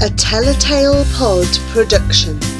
a Telltale Pod production.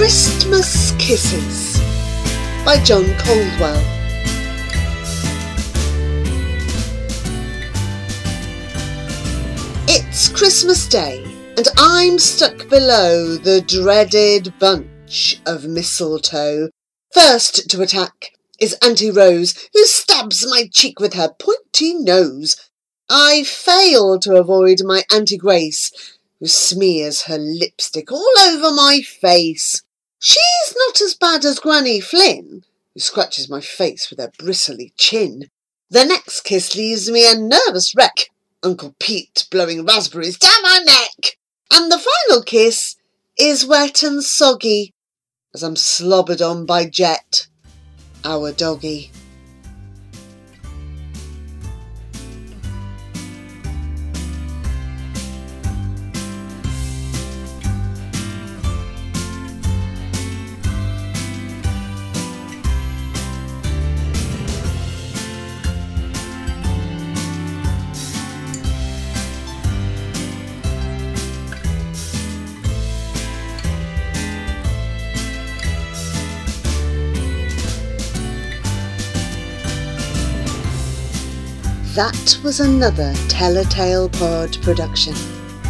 Christmas Kisses by John Caldwell. It's Christmas Day, and I'm stuck below the dreaded bunch of mistletoe. First to attack is Auntie Rose, who stabs my cheek with her pointy nose. I fail to avoid my Auntie Grace, who smears her lipstick all over my face. She's not as bad as Granny Flynn, who scratches my face with her bristly chin. The next kiss leaves me a nervous wreck, Uncle Pete blowing raspberries down my neck. And the final kiss is wet and soggy, as I'm slobbered on by Jet, our doggy. That was another Telltale Pod production.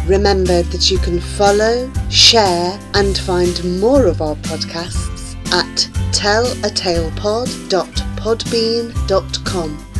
Remember that you can follow, share, and find more of our podcasts at tellatalepod.podbean.com.